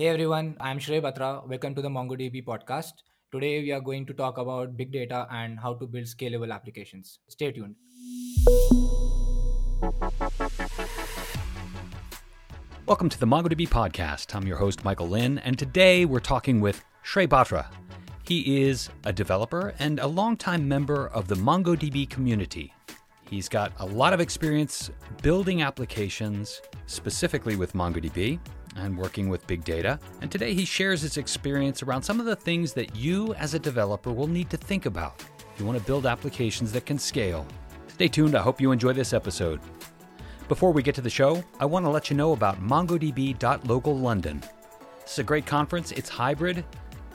Hey everyone, I'm Shrey Batra. Welcome to the MongoDB podcast. Today we are going to talk about big data and how to build scalable applications. Stay tuned. Welcome to the MongoDB podcast. I'm your host, Michael Lynn, and today we're talking with Shrey Batra. He is a developer and a longtime member of the MongoDB community. He's got a lot of experience building applications, specifically with MongoDB, and working with big data. And today he shares his experience around some of the things that you as a developer will need to think about if you want to build applications that can scale. Stay tuned. I hope you enjoy this episode. Before we get to the show, I want to let you know about MongoDB.local London. This is a great conference. It's hybrid.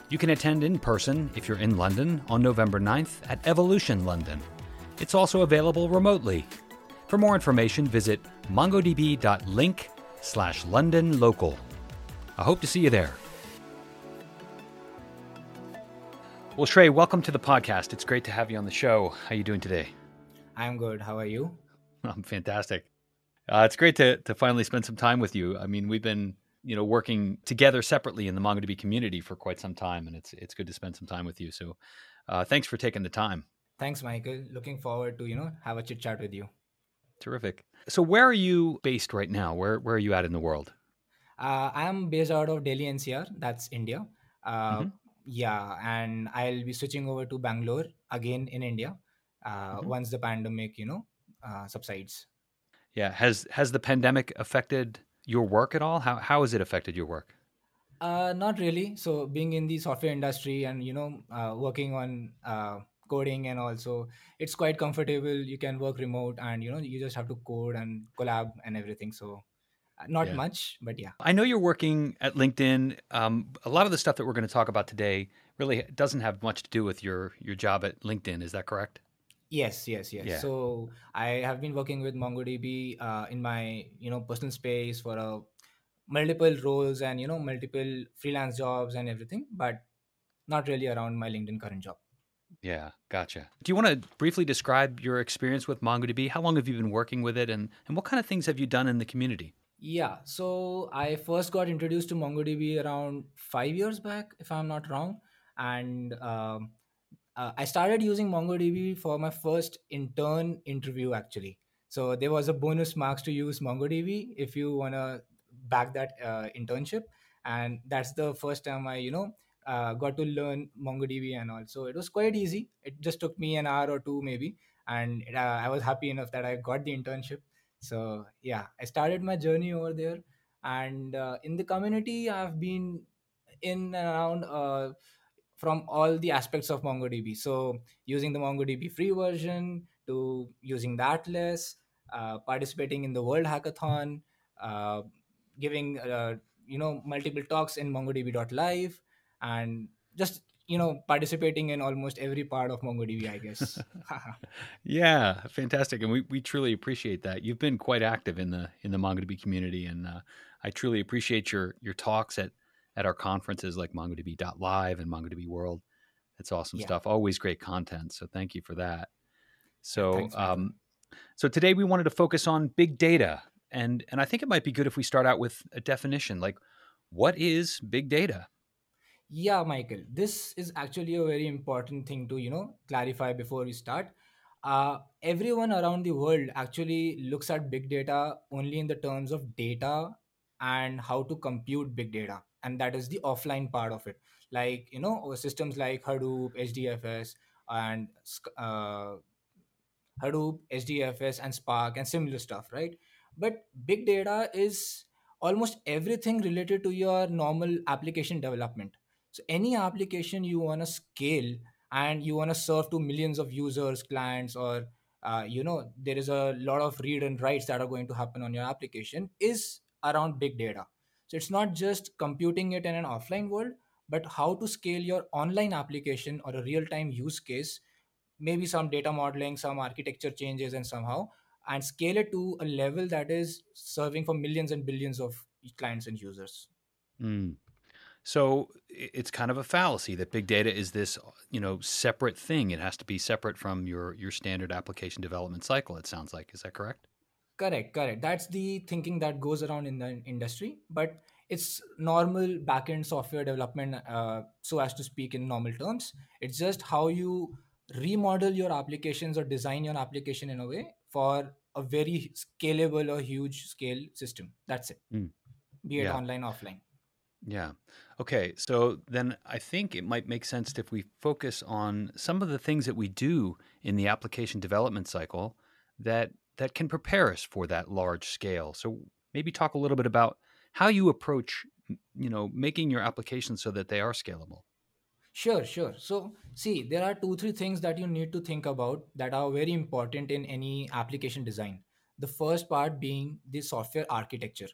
You can attend in person if you're in London on November 9th at Evolution London. It's also available remotely. For more information, visit mongodb.link slash London Local. I hope to see you there. Well, Shrey, welcome to the podcast. It's great to have you on the show. How are you doing today? I'm good. How are you? I'm fantastic. Uh, it's great to to finally spend some time with you. I mean, we've been you know working together separately in the MongoDB community for quite some time, and it's it's good to spend some time with you. So, uh, thanks for taking the time. Thanks, Michael. Looking forward to you know have a chit chat with you. Terrific. So, where are you based right now? Where where are you at in the world? Uh, I am based out of Delhi NCR. That's India. Uh, hmm yeah, and I'll be switching over to Bangalore again in India uh, hmm once the pandemic you know uh, subsides. Yeah. Has has the pandemic affected your work at all? How how has it affected your work? Uh, not really. So being in the software industry and you know uh, working on uh, coding and also it's quite comfortable. You can work remote and you know you just have to code and collab and everything. So uh, not Yeah. much, but yeah. I know you're working at LinkedIn. Um, a lot of the stuff that we're going to talk about today really doesn't have much to do with your your job at LinkedIn. Is that correct? Yes, yes, yes. Yeah. So I have been working with MongoDB uh, in my you know personal space for uh, multiple roles and you know multiple freelance jobs and everything, but not really around my LinkedIn current job. Yeah. Gotcha. Do you want to briefly describe your experience with MongoDB? How long have you been working with it, and and what kind of things have you done in the community? Yeah, so I first got introduced to MongoDB around five years back, if I'm not wrong, and um, uh, I started using MongoDB for my first intern interview actually. So there was a bonus marks to use MongoDB if you wanna back that uh, internship, and that's the first time I you know uh, got to learn MongoDB and all. So it was quite easy. It just took me an hour or two maybe, and uh, I was happy enough that I got the internship. So yeah, I started my journey over there, and uh, in the community I've been in and around. Uh, from all the aspects of MongoDB. So using the MongoDB free version to using the Atlas, uh, participating in the World Hackathon, uh, giving you know multiple talks in MongoDB.live, and just you know participating in almost every part of MongoDB, I guess. Yeah, fantastic, and we, we truly appreciate that. You've been quite active in the in the MongoDB community, and uh, I truly appreciate your your talks at at our conferences like MongoDB Live and MongoDB World. That's awesome yeah, stuff. Always great content. So thank you for that. So Thanks, um, so today we wanted to focus on big data, and and I think it might be good if we start out with a definition. Like, what is big data? Yeah, Michael, this is actually a very important thing to, you know, clarify before we start. Uh, everyone around the world actually looks at big data only in the terms of data and how to compute big data. And that is the offline part of it. Like, you know, systems like Hadoop, HDFS, and uh, Hadoop, HDFS, and Spark, and similar stuff, right? But big data is almost everything related to your normal application development. So, any application you want to scale and you want to serve to millions of users, clients, or uh, you know, there is a lot of read and writes that are going to happen on your application is around big data. So, it's not just computing it in an offline world, but how to scale your online application or a real time use case maybe some data modeling, some architecture changes, and somehow and scale it to a level that is serving for millions and billions of clients and users. Mm. So it's kind of a fallacy that big data is this, you know, separate thing. It has to be separate from your your standard application development cycle. It sounds like. Is that correct? Correct, correct. That's the thinking that goes around in the industry. But it's normal backend software development uh, so as to speak in normal terms it's just how you remodel your applications or design your application in a way for a very scalable or huge scale system that's it Mm, be it yeah. online offline Yeah. Okay. So then I think it might make sense if we focus on some of the things that we do in the application development cycle that that can prepare us for that large scale. So maybe talk a little bit about how you approach, you know, making your applications so that they are scalable. Sure, sure. So, see, there are two, three things that you need to think about that are very important in any application design. The first part being the software architecture.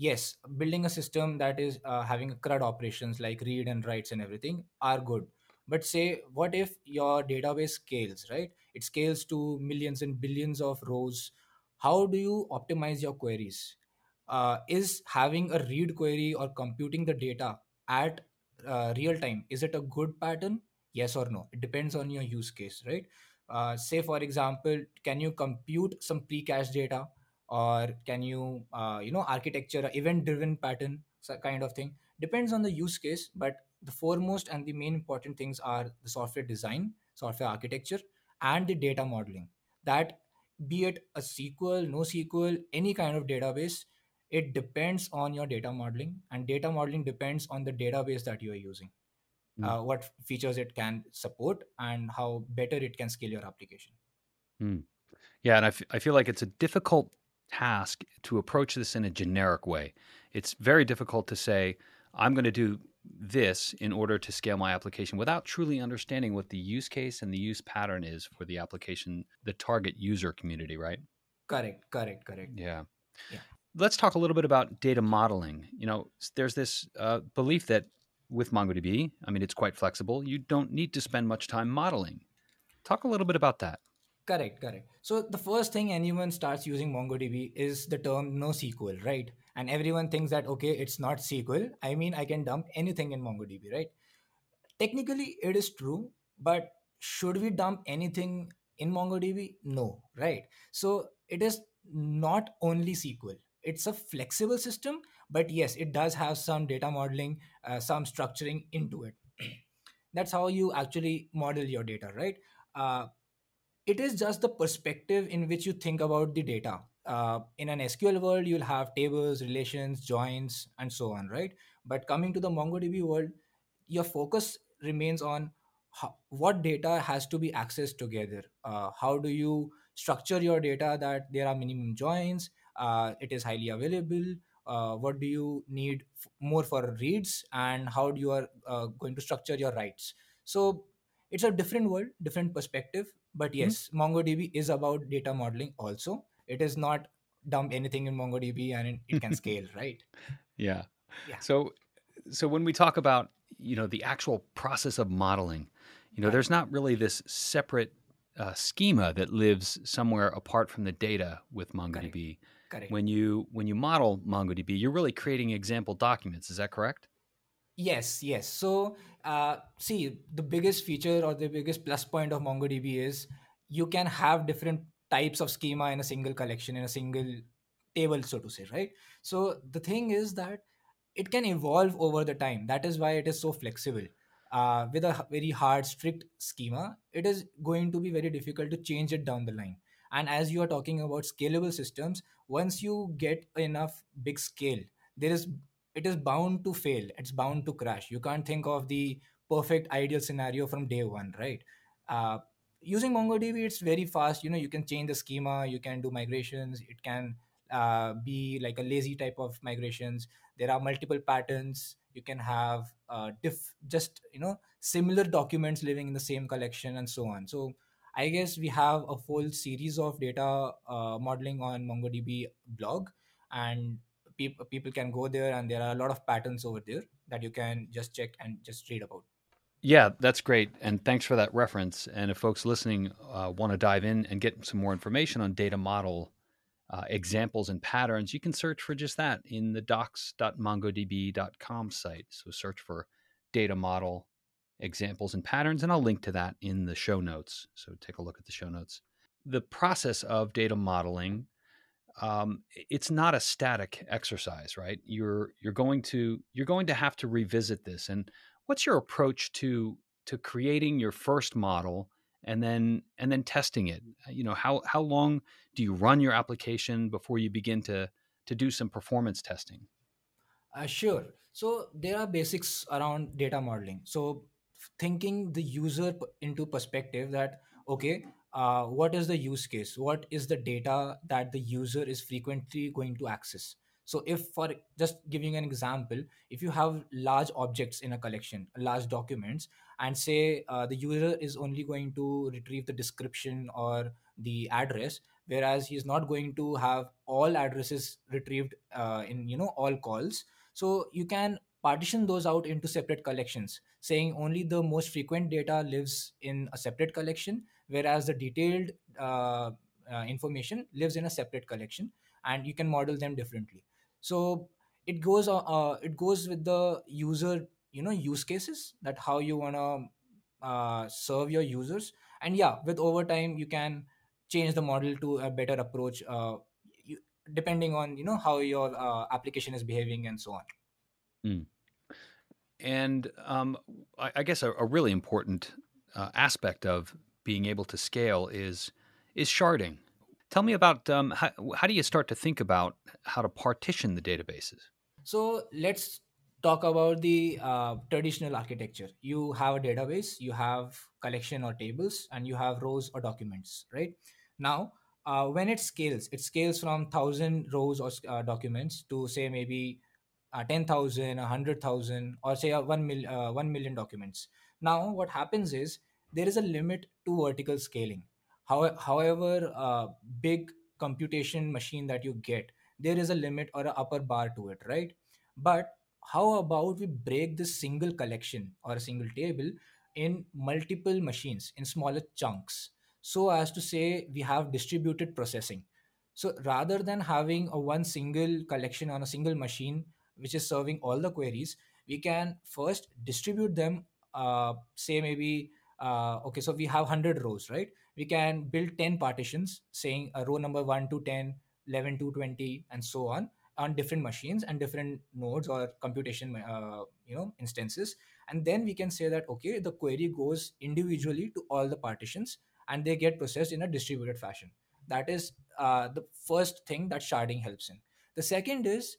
Yes, building a system that is uh, having CRUD operations like read and writes and everything are good. But say, what if your database scales, right? It scales to millions and billions of rows. How do you optimize your queries? Uh, is having a read query or computing the data at uh, real time is it a good pattern yes or no it depends on your use case right uh, say for example can you compute some pre-cache data or can you uh, you know architecture event driven pattern kind of thing. Depends on the use case but the foremost and the main important things are the software design software architecture and the data modeling. That be it a sql no sql any kind of database it depends on your data modeling and data modeling depends on the database that you are using Mm, uh, what features it can support and how better it can scale your application. Mm. Yeah, and I, f- I feel like it's a difficult task to approach this in a generic way. It's very difficult to say, I'm going to do this in order to scale my application without truly understanding what the use case and the use pattern is for the application, the target user community, right? Got it. correct correct correct Yeah. Yeah. Let's talk a little bit about data modeling. You know, there's this uh, belief that with MongoDB, I mean, it's quite flexible. You don't need to spend much time modeling. Talk a little bit about that. Correct correct. So the first thing anyone starts using mongodb is the term NoSQL, right? And everyone thinks that okay it's not sql i mean i can dump anything in mongodb right? Technically it is true but should we dump anything in mongodb? No right? So it is not only sql it's a flexible system but yes it does have some data modeling uh, some structuring into it. That's how you actually model your data right? Uh, it is just the perspective in which you think about the data. Uh, in an SQL world, you'll have tables, relations, joins, and so on, right? But coming to the MongoDB world, your focus remains on how, what data has to be accessed together. Uh, how do you structure your data that there are minimum joins? Uh, it is highly available. Uh, what do you need f- more for reads, and how do you are uh, going to structure your writes? So it's a different world, different perspective but Mhm. yes mongodb is about data modeling also it is not dump anything in mongodb and it, can scale right Yeah. yeah So so when we talk about, you know, the actual process of modeling, you know, right there's not really this separate uh, schema that lives somewhere apart from the data with correct MongoDB. correct When you when you model MongoDB, you're really creating example documents. Is that correct? Yes yes. So uh, see the biggest feature or the biggest plus point of mongodb is you can have different types of schema in a single collection in a single table so to say right? So the thing is that it can evolve over the time. That is why it is so flexible. Uh, with a very hard strict schema it is going to be very difficult to change it down the line. And as you are talking about scalable systems once you get enough big scale there is it is bound to fail. It's bound to crash. You can't think of the perfect ideal scenario from day one right? Uh, using mongodb it's very fast. You know you can change the schema. You can do migrations. It can uh, be like a lazy type of migrations. There are multiple patterns. You can have uh, diff just you know similar documents living in the same collection and so on. So i guess we have a full series of data uh, modeling on mongodb blog. And peop- people can go there and there are a lot of patterns over there that you can just check and just read about Yeah, that's great. And thanks for that reference. And if folks listening uh, want to dive in and get some more information on data model uh, examples and patterns, you can search for just that in the docs.mongodb.com site. So search for data model examples and patterns, and I'll link to that in the show notes. So take a look at the show notes. The process of data modeling um, it's not a static exercise, right? You're you're going to you're going to have to revisit this. And what's your approach to to creating your first model and then and then testing it? Uh, you know, how how long do you run your application before you begin to to do some performance testing? Uh, sure. So there are basics around data modeling. So thinking the user into perspective that okay, uh, what is the use case? What is the data that the user is frequently going to access? So if for just giving an example, if you have large objects in a collection, large documents, and say uh, the user is only going to retrieve the description or the address, whereas he is not going to have all addresses retrieved uh, in you know all calls so you can partition those out into separate collections, saying only the most frequent data lives in a separate collection, whereas the detailed uh, uh, information lives in a separate collection, and you can model them differently. So it goes uh, uh, it goes with the user you know use cases that how you wanna uh, serve your users, and yeah, with over time you can change the model to a better approach. Uh, depending on you know how your application is behaving and so on Mm. And um, I, I, guess a, a really important aspect of being able to scale is is sharding. Tell me about um, how, how do you start to think about how to partition the databases? So let's talk about the uh, traditional architecture. You have a database, you have collection or tables, and you have rows or documents, right? Now, uh, when it scales, it scales from thousand rows or uh, documents to say maybe uh, 10,000, 100,000, or say uh, 1, mil, uh, 1 million documents. Now, what happens is there is a limit to vertical scaling. How, however, uh, big computation machine that you get, there is a limit or an upper bar to it, right? But how about we break this single collection or a single table in multiple machines in smaller chunks so as to say we have distributed processing so rather than having a one single collection on a single machine which is serving all the queries we can first distribute them uh, say maybe uh, okay so we have 100 rows right? We can build 10 partitions saying a row number 1 to 10 11 to 20 and so on on different machines and different nodes or computation uh, you know instances. And then we can say that okay the query goes individually to all the partitions and they get processed in a distributed fashion. That is uh, the first thing that sharding helps in. The second is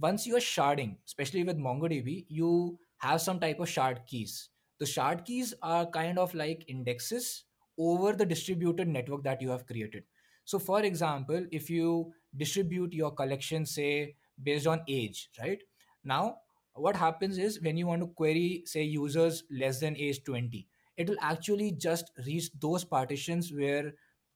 once you are sharding, especially with MongoDB, you have some type of shard keys. The shard keys are kind of like indexes over the distributed network that you have created. So, for example, if you distribute your collection, say, based on age, right? Now, what happens is when you want to query, say, users less than age 20, it will actually just reach those partitions where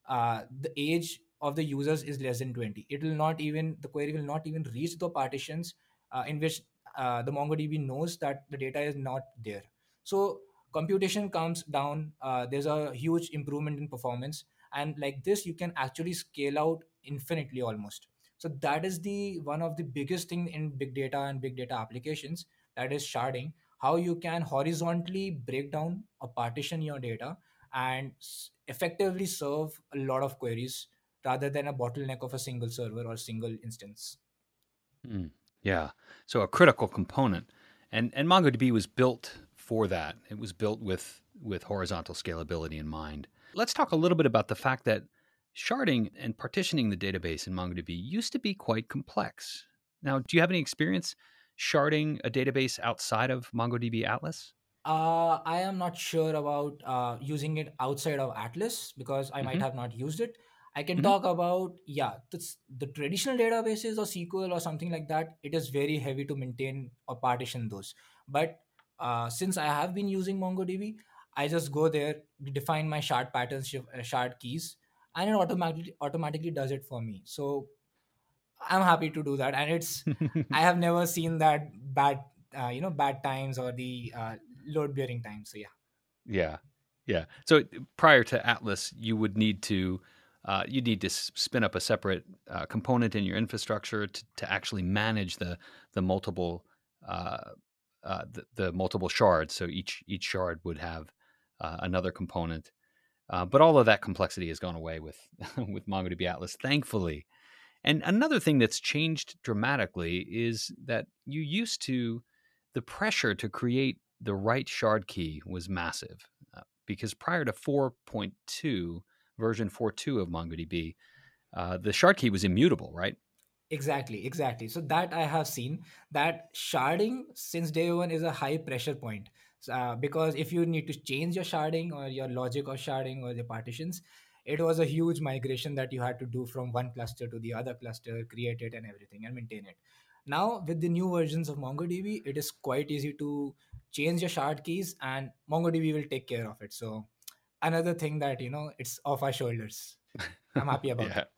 uh, the age of the users is less than 20 it will not even the query will not even reach the partitions uh, in which uh, the mongodb knows that the data is not there so computation comes down uh, there's a huge improvement in performance and like this you can actually scale out infinitely almost so that is the one of the biggest thing in big data and big data applications that is sharding how you can horizontally break down or partition your data and effectively serve a lot of queries rather than a bottleneck of a single server or single instance. Mm, yeah. So a critical component. And and MongoDB was built for that. It was built with with horizontal scalability in mind. Let's talk a little bit about the fact that sharding and partitioning the database in MongoDB used to be quite complex. Now, do you have any experience sharding a database outside of MongoDB Atlas? Uh, I am not sure about uh, using it outside of Atlas because I mm-hmm. might have not used it. I can mm-hmm. talk about yeah, the, the traditional databases or SQL or something like that. It is very heavy to maintain or partition those. But uh, since I have been using MongoDB, I just go there, define my shard patterns, uh, shard keys, and it automatically automatically does it for me. So I'm happy to do that, and it's I have never seen that bad uh, you know bad times or the uh, load bearing times. So yeah. Yeah, yeah. So prior to Atlas, you would need to uh, you need to spin up a separate uh, component in your infrastructure to, to actually manage the the multiple uh, uh the, the, multiple shards. So each each shard would have uh, another component. Uh, but all of that complexity has gone away with with MongoDB Atlas, thankfully. And another thing that's changed dramatically is that you used to, the pressure to create the right shard key was massive uh, because prior to 4.2, version 4.2 of MongoDB, uh, the shard key was immutable, right? Exactly, exactly. So that I have seen that sharding since day one is a high pressure point. Uh, because if you need to change your sharding or your logic of sharding or the partitions, it was a huge migration that you had to do from one cluster to the other cluster, create it and everything and maintain it. Now with the new versions of MongoDB, it is quite easy to change your shard keys and MongoDB will take care of it. So another thing that you know it's off our shoulders. I'm happy about yeah. it.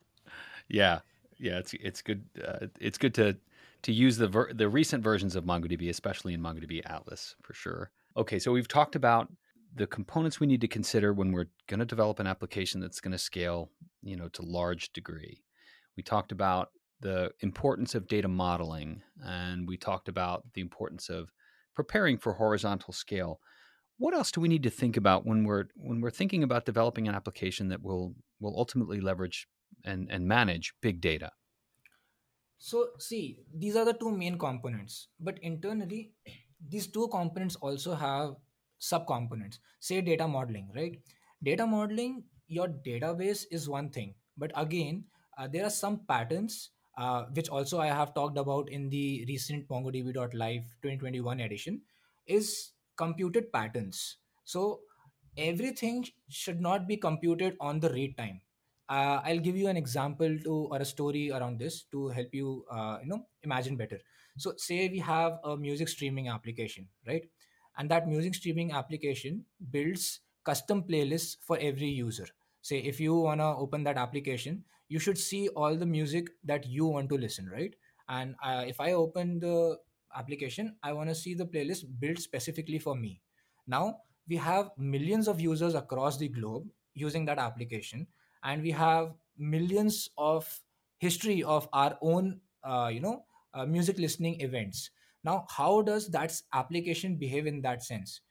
Yeah yeah, it's it's good. Uh, it's good to to use the ver- the recent versions of MongoDB, especially in MongoDB Atlas for sure. Okay, so we've talked about the components we need to consider when we're going to develop an application that's going to scale, you know, to large degree. We talked about the importance of data modeling, and we talked about the importance of preparing for horizontal scale. What else do we need to think about when we're when we're thinking about developing an application that will will ultimately leverage and, and manage big data? So, see, these are the two main components, but internally, these two components also have subcomponents. Say data modeling, right? Data modeling, your database is one thing, but again, uh, there are some patterns uh, which also I have talked about in the recent MongoDB.live 2021 edition, is computed patterns. So everything should not be computed on the read time uh, i'll give you an example to or a story around this to help you uh, you know imagine better. So say we have a music streaming application right? And that music streaming application builds custom playlists for every user. Say if you want to open that application you should see all the music that you want to listen right? And uh, if i open the application i want to see the playlist built specifically for me. Now we have millions of users across the globe using that application and we have millions of history of our own uh, you know uh, music listening events. Now how does that application behave in that sense?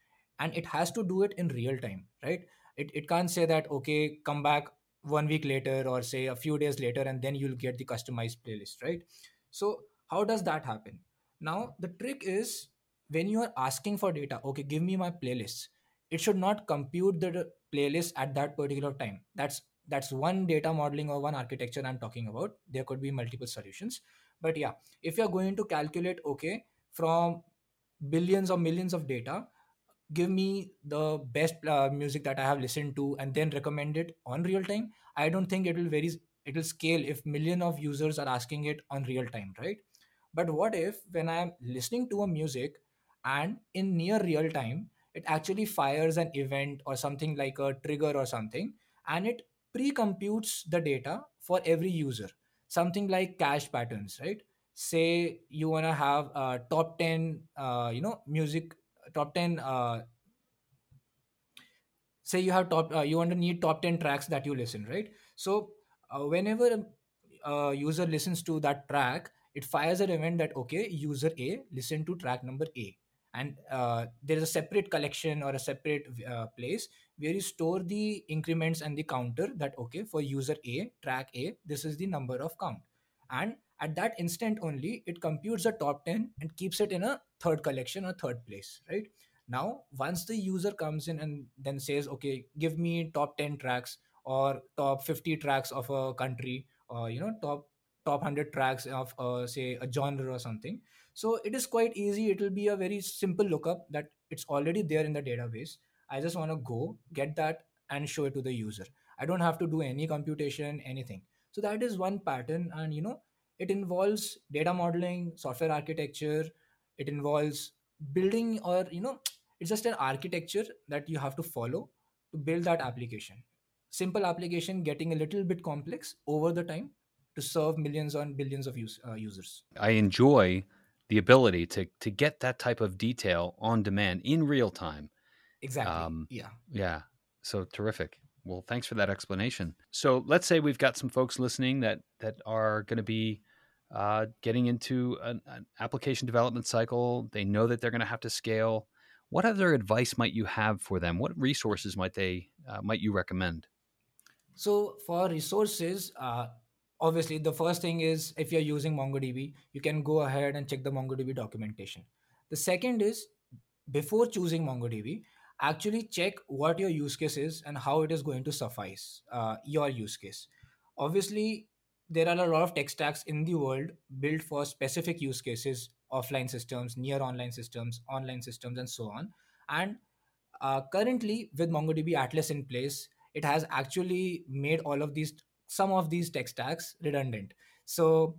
And it has to do it in real time right? It, it can't say that okay come back one week later or say a few days later and then you'll get the customized playlist right? So how does that happen? Now the trick is when you are asking for data okay give me my playlists. It should not compute the playlist at that particular time. That's that's one data modeling or one architecture i'm talking about. There could be multiple solutions. But yeah if you're going to calculate okay from billions or millions of data give me the best uh, music that i have listened to and then recommend it on real time i don't think it will vary it will scale if million of users are asking it on real time right? But what if when i'm listening to a music and in near real time it actually fires an event or something like a trigger or something and it pre-computes the data for every user. Something like cache patterns right? Say you want to have uh, top 10 uh, you know music top 10 uh, say you have top uh, you want to need top 10 tracks that you listen right? So uh, whenever a user listens to that track it fires an event that okay user a listen to track number a and uh, there is a separate collection or a separate uh, place where you store the increments and the counter that okay for user a track a this is the number of count. And at that instant only it computes the top 10 and keeps it in a third collection or third place right? Now once the user comes in and then says okay give me top 10 tracks or top 50 tracks of a country or you know top top 100 tracks of uh, say a genre or something so it is quite easy. It will be a very simple lookup that it's already there in the database. I just want to go get that and show it to the user. I don't have to do any computation anything. So that is one pattern and you know it involves data modeling software architecture. It involves building or you know it's just an architecture that you have to follow to build that application. Simple application getting a little bit complex over the time to serve millions and billions of use, uh, users. I enjoy the ability to to get that type of detail on demand in real time. exactly um, yeah yeah, so terrific. Well, thanks for that explanation. So let's say we've got some folks listening that that are going to be uh, getting into an, an, application development cycle. They know that they're going to have to scale. What other advice might you have for them? What resources might they uh, might you recommend? So for resources, uh, obviously the first thing is if you're using mongodb you can go ahead and check the mongodb documentation. The second is before choosing mongodb actually check what your use case is and how it is going to suffice uh, your use case. Obviously there are a lot of tech stacks in the world built for specific use cases offline systems near online systems online systems and so on. And uh, currently with mongodb atlas in place it has actually made all of these some of these tech stacks redundant. So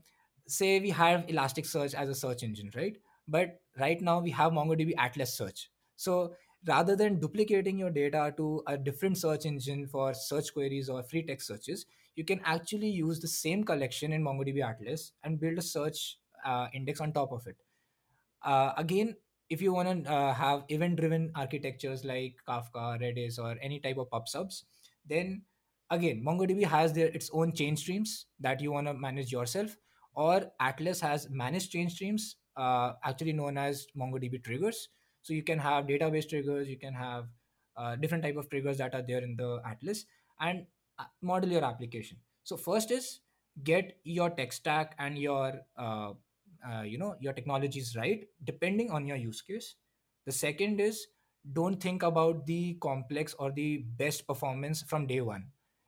say we have elasticsearch as a search engine right? But right now we have mongodb atlas search. So rather than duplicating your data to a different search engine for search queries or free text searches you can actually use the same collection in mongodb atlas and build a search uh, index on top of it. Uh, again if you want to uh, have event driven architectures like kafka redis or any type of pub subs then again mongodb has their its own change streams that you want to manage yourself or atlas has managed change streams uh, actually known as mongodb triggers. So you can have database triggers you can have uh, different type of triggers that are there in the atlas and uh, model your application. So first is get your tech stack and your uh, uh, you know your technology is right depending on your use case. The second is don't think about the complex or the best performance from day one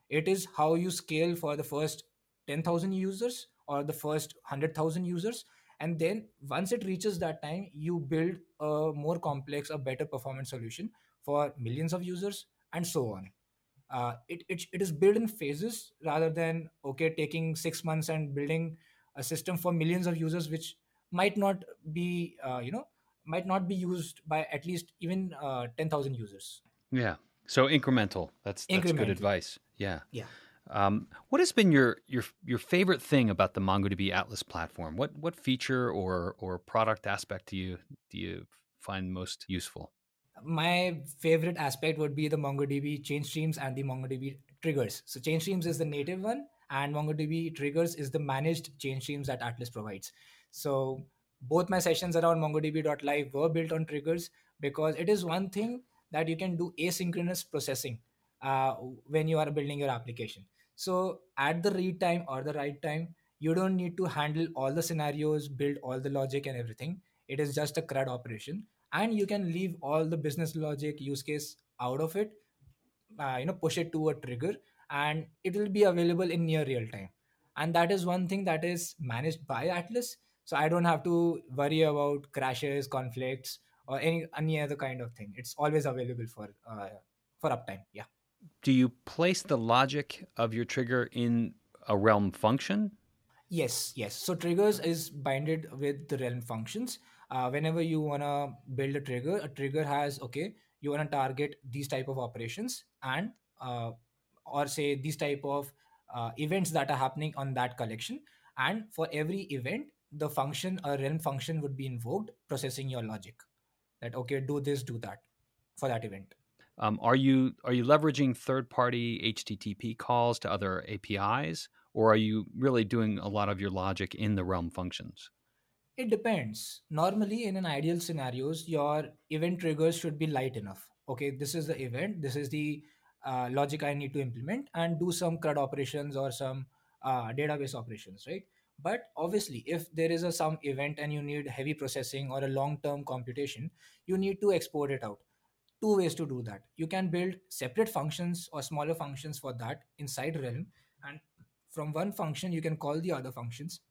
it is how you scale for the first 10000 users or the first 100000 users and then once it reaches that time you build a more complex a better performance solution for millions of users and so on uh, it, it, it is built in phases rather than okay taking six months and building a system for millions of users which might not be uh, you know might not be used by at least even uh, 10000 users Yeah. So incremental. That's that's good advice. Yeah. yeah Um, what has been your your your favorite thing about the MongoDB Atlas platform? What what feature or or product aspect do you do you find most useful? my favorite aspect would be the MongoDB change streams and the MongoDB triggers. So change streams is the native one, and MongoDB triggers is the managed change streams that Atlas provides. So both my sessions around MongoDB.live were built on triggers because it is one thing that you can do asynchronous processing uh, when you are building your application. So at the read time or the write time, you don't need to handle all the scenarios, build all the logic and everything. It is just a CRUD operation. And you can leave all the business logic use case out of it uh, you know push it to a trigger and it will be available in near real time. And that is one thing that is managed by atlas. So i don't have to worry about crashes conflicts or any any other kind of thing. It's always available for uh, for uptime. Yeah Do you place the logic of your trigger in a realm function? Yes, yes. So triggers is binded with the realm functions. Uh, whenever you wanna build a trigger, a trigger has okay, you wanna target these type of operations and uh, or say these type of uh, events that are happening on that collection. And for every event, the function a realm function would be invoked, processing your logic. That okay, do this, do that for that event. Um, are you are you leveraging third party HTTP calls to other APIs, or are you really doing a lot of your logic in the realm functions? It depends. Normally, in an ideal scenarios, your event triggers should be light enough. Okay, this is the event. This is the uh, logic I need to implement and do some CRUD operations or some uh, database operations, right? But obviously, if there is a some event and you need heavy processing or a long-term computation, you need to export it out. Two ways to do that. You can build separate functions or smaller functions for that inside Realm, and from one function you can call the other functions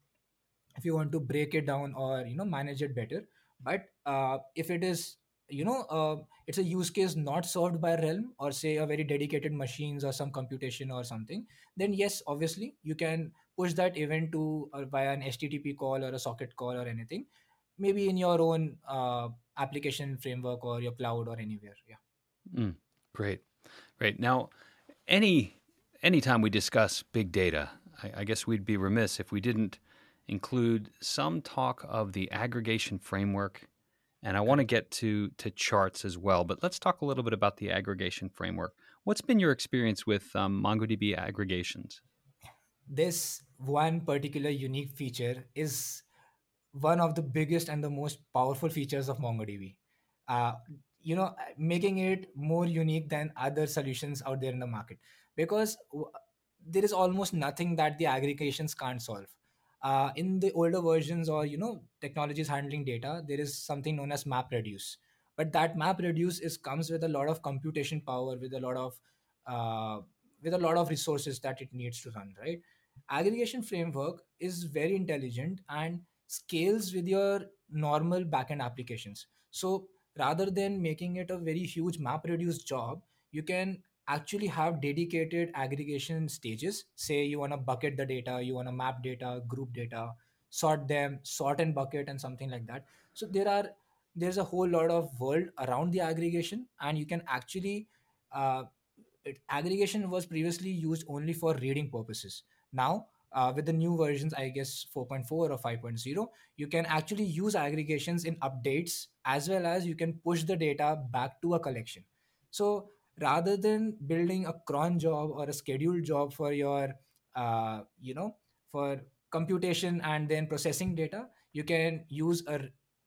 if you want to break it down or you know manage it better. But uh, if it is you know uh, it's a use case not served by realm or say a very dedicated machines or some computation or something then yes obviously you can push that event to uh, via an http call or a socket call or anything maybe in your own uh, application framework or your cloud or anywhere yeah Mm, great, great. Now, any anytime we discuss big data, I, I guess we'd be remiss if we didn't include some talk of the aggregation framework. And I want to get to to charts as well, but let's talk a little bit about the aggregation framework. What's been your experience with um, MongoDB aggregations? this one particular unique feature is one of the biggest and the most powerful features of MongoDB. Uh, you know, making it more unique than other solutions out there in the market. Because w- there is almost nothing that the aggregations can't solve. Uh, in the older versions or you know technologies handling data there is something known as map reduce. But that map reduce is comes with a lot of computation power with a lot of uh, with a lot of resources that it needs to run right? Aggregation framework is very intelligent and scales with your normal backend applications. So rather than making it a very huge map reduce job you can actually have dedicated aggregation stages. Say you want to bucket the data you want to map data group data sort them sort and bucket and something like that. So there are there's a whole lot of world around the aggregation and you can actually uh, it, aggregation was previously used only for reading purposes. Now uh, with the new versions i guess 4.4 or 5.0 you can actually use aggregations in updates as well as you can push the data back to a collection. So rather than building a cron job or a scheduled job for your uh, you know for computation and then processing data you can use a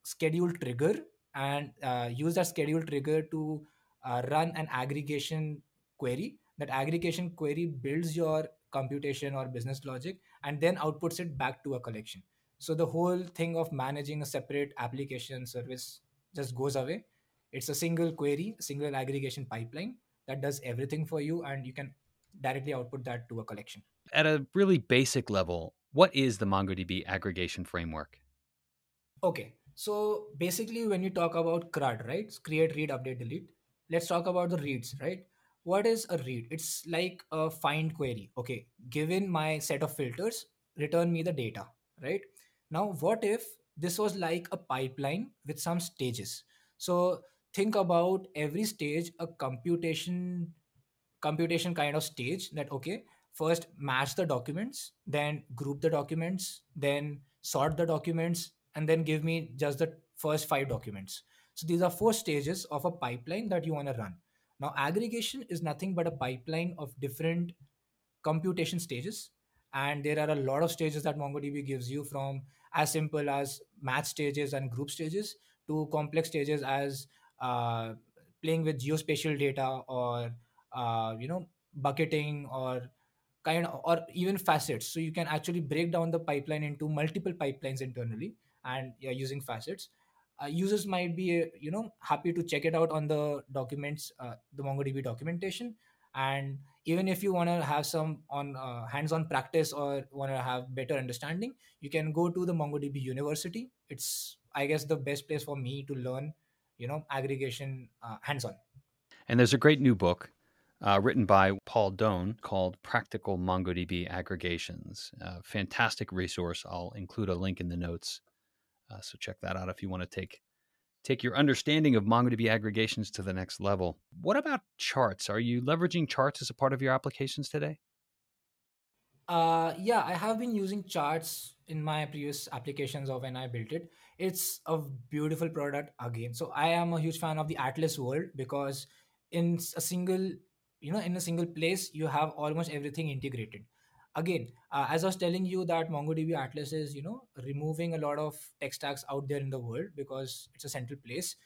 scheduled trigger and uh, use that scheduled trigger to uh, run an aggregation query. That aggregation query builds your computation or business logic and then outputs it back to a collection so the whole thing of managing a separate application service just goes away it's a single query single aggregation pipeline that does everything for you and you can directly output that to a collection At a really basic level, what is the MongoDB aggregation framework? Okay, so basically, when you talk about CRUD, right? Create, read, update, delete. Let's talk about the reads, right? What is a read? It's like a find query. Okay, given my set of filters, return me the data, right? Now, what if this was like a pipeline with some stages? So think about every stage a computation computation kind of stage that okay first match the documents then group the documents then sort the documents and then give me just the first five documents so these are four stages of a pipeline that you want to run now aggregation is nothing but a pipeline of different computation stages. And there are a lot of stages that mongodb gives you from as simple as match stages and group stages to complex stages as uh, playing with geospatial data or uh, you know bucketing or kind of, or even facets. So you can actually break down the pipeline into multiple pipelines internally and yeah, using facets uh, users might be uh, you know happy to check it out on the documents uh, the mongodb documentation and even if you want to have some on uh, hands-on practice or want to have better understanding you can go to the mongodb university it's i guess the best place for me to learn you know aggregation uh, hands-on And there's a great new book uh, written by Paul Done called Practical MongoDB Aggregations. Fantastic resource. I'll include a link in the notes. Uh, so check that out if you want to take take your understanding of MongoDB aggregations to the next level. What about charts? Are you leveraging charts as a part of your applications today? Uh, yeah, I have been using charts in my previous applications of when I built it. It's a beautiful product again. So I am a huge fan of the Atlas world because in a single, you know, in a single place, you have almost everything integrated. Again, uh, as I was telling you that MongoDB Atlas is, you know, removing a lot of tech stacks out there in the world because it's a central place.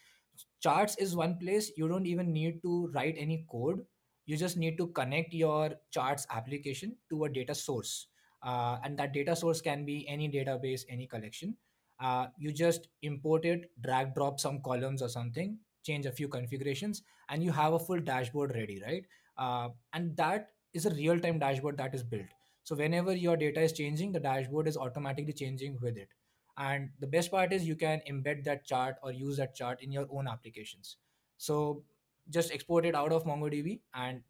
Charts is one place. You don't even need to write any code. You just need to connect your charts application to a data source. Uh, and that data source can be any database any collection. Uh, you just import it drag drop some columns or something change a few configurations and you have a full dashboard ready right? Uh, and that is a real time dashboard that is built so whenever your data is changing the dashboard is automatically changing with it. And the best part is you can embed that chart or use that chart in your own applications. So just export it out of mongodb and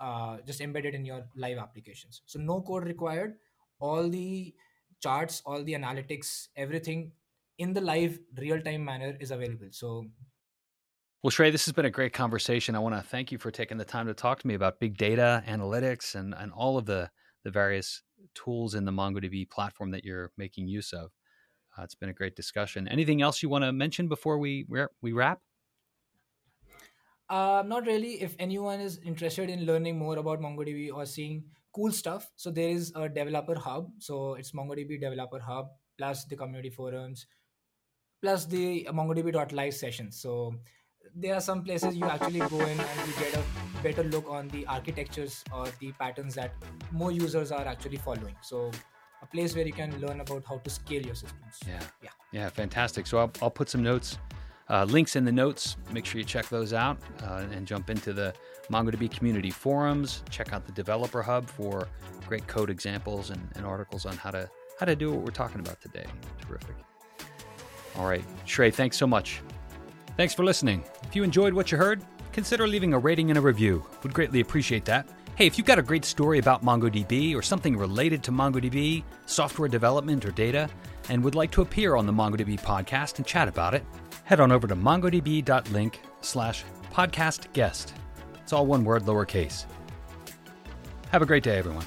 uh, just embed it in your live applications. So no code required. All the charts all the analytics everything in the live real time manner is available. So Well, Shrey, this has been a great conversation. I want to thank you for taking the time to talk to me about big data, analytics, and, and all of the, the various tools in the MongoDB platform that you're making use of. Uh, it's been a great discussion. Anything else you want to mention before we we wrap? uh, not really if anyone is interested in learning more about mongodb or seeing cool stuff so there is a developer hub so it's mongodb developer hub plus the community forums plus the mongodb.live sessions so there are some places you actually go in and you get a better look on the architectures or the patterns that more users are actually following. So a place where you can learn about how to scale your systems. Yeah. Yeah. Yeah, fantastic. So I'll, I'll put some notes, uh, links in the notes. Make sure you check those out uh, and jump into the MongoDB community forums. Check out the developer hub for great code examples and, and articles on how to how to do what we're talking about today. Terrific. All right, Shrey, thanks so much. Thanks for listening. If you enjoyed what you heard, consider leaving a rating and a review. Would greatly appreciate that. Hey, if you've got a great story about MongoDB or something related to MongoDB, software development, or data, and would like to appear on the MongoDB podcast and chat about it, head on over to mongodb.link slash podcast guest. It's all one word, lowercase. Have a great day, everyone.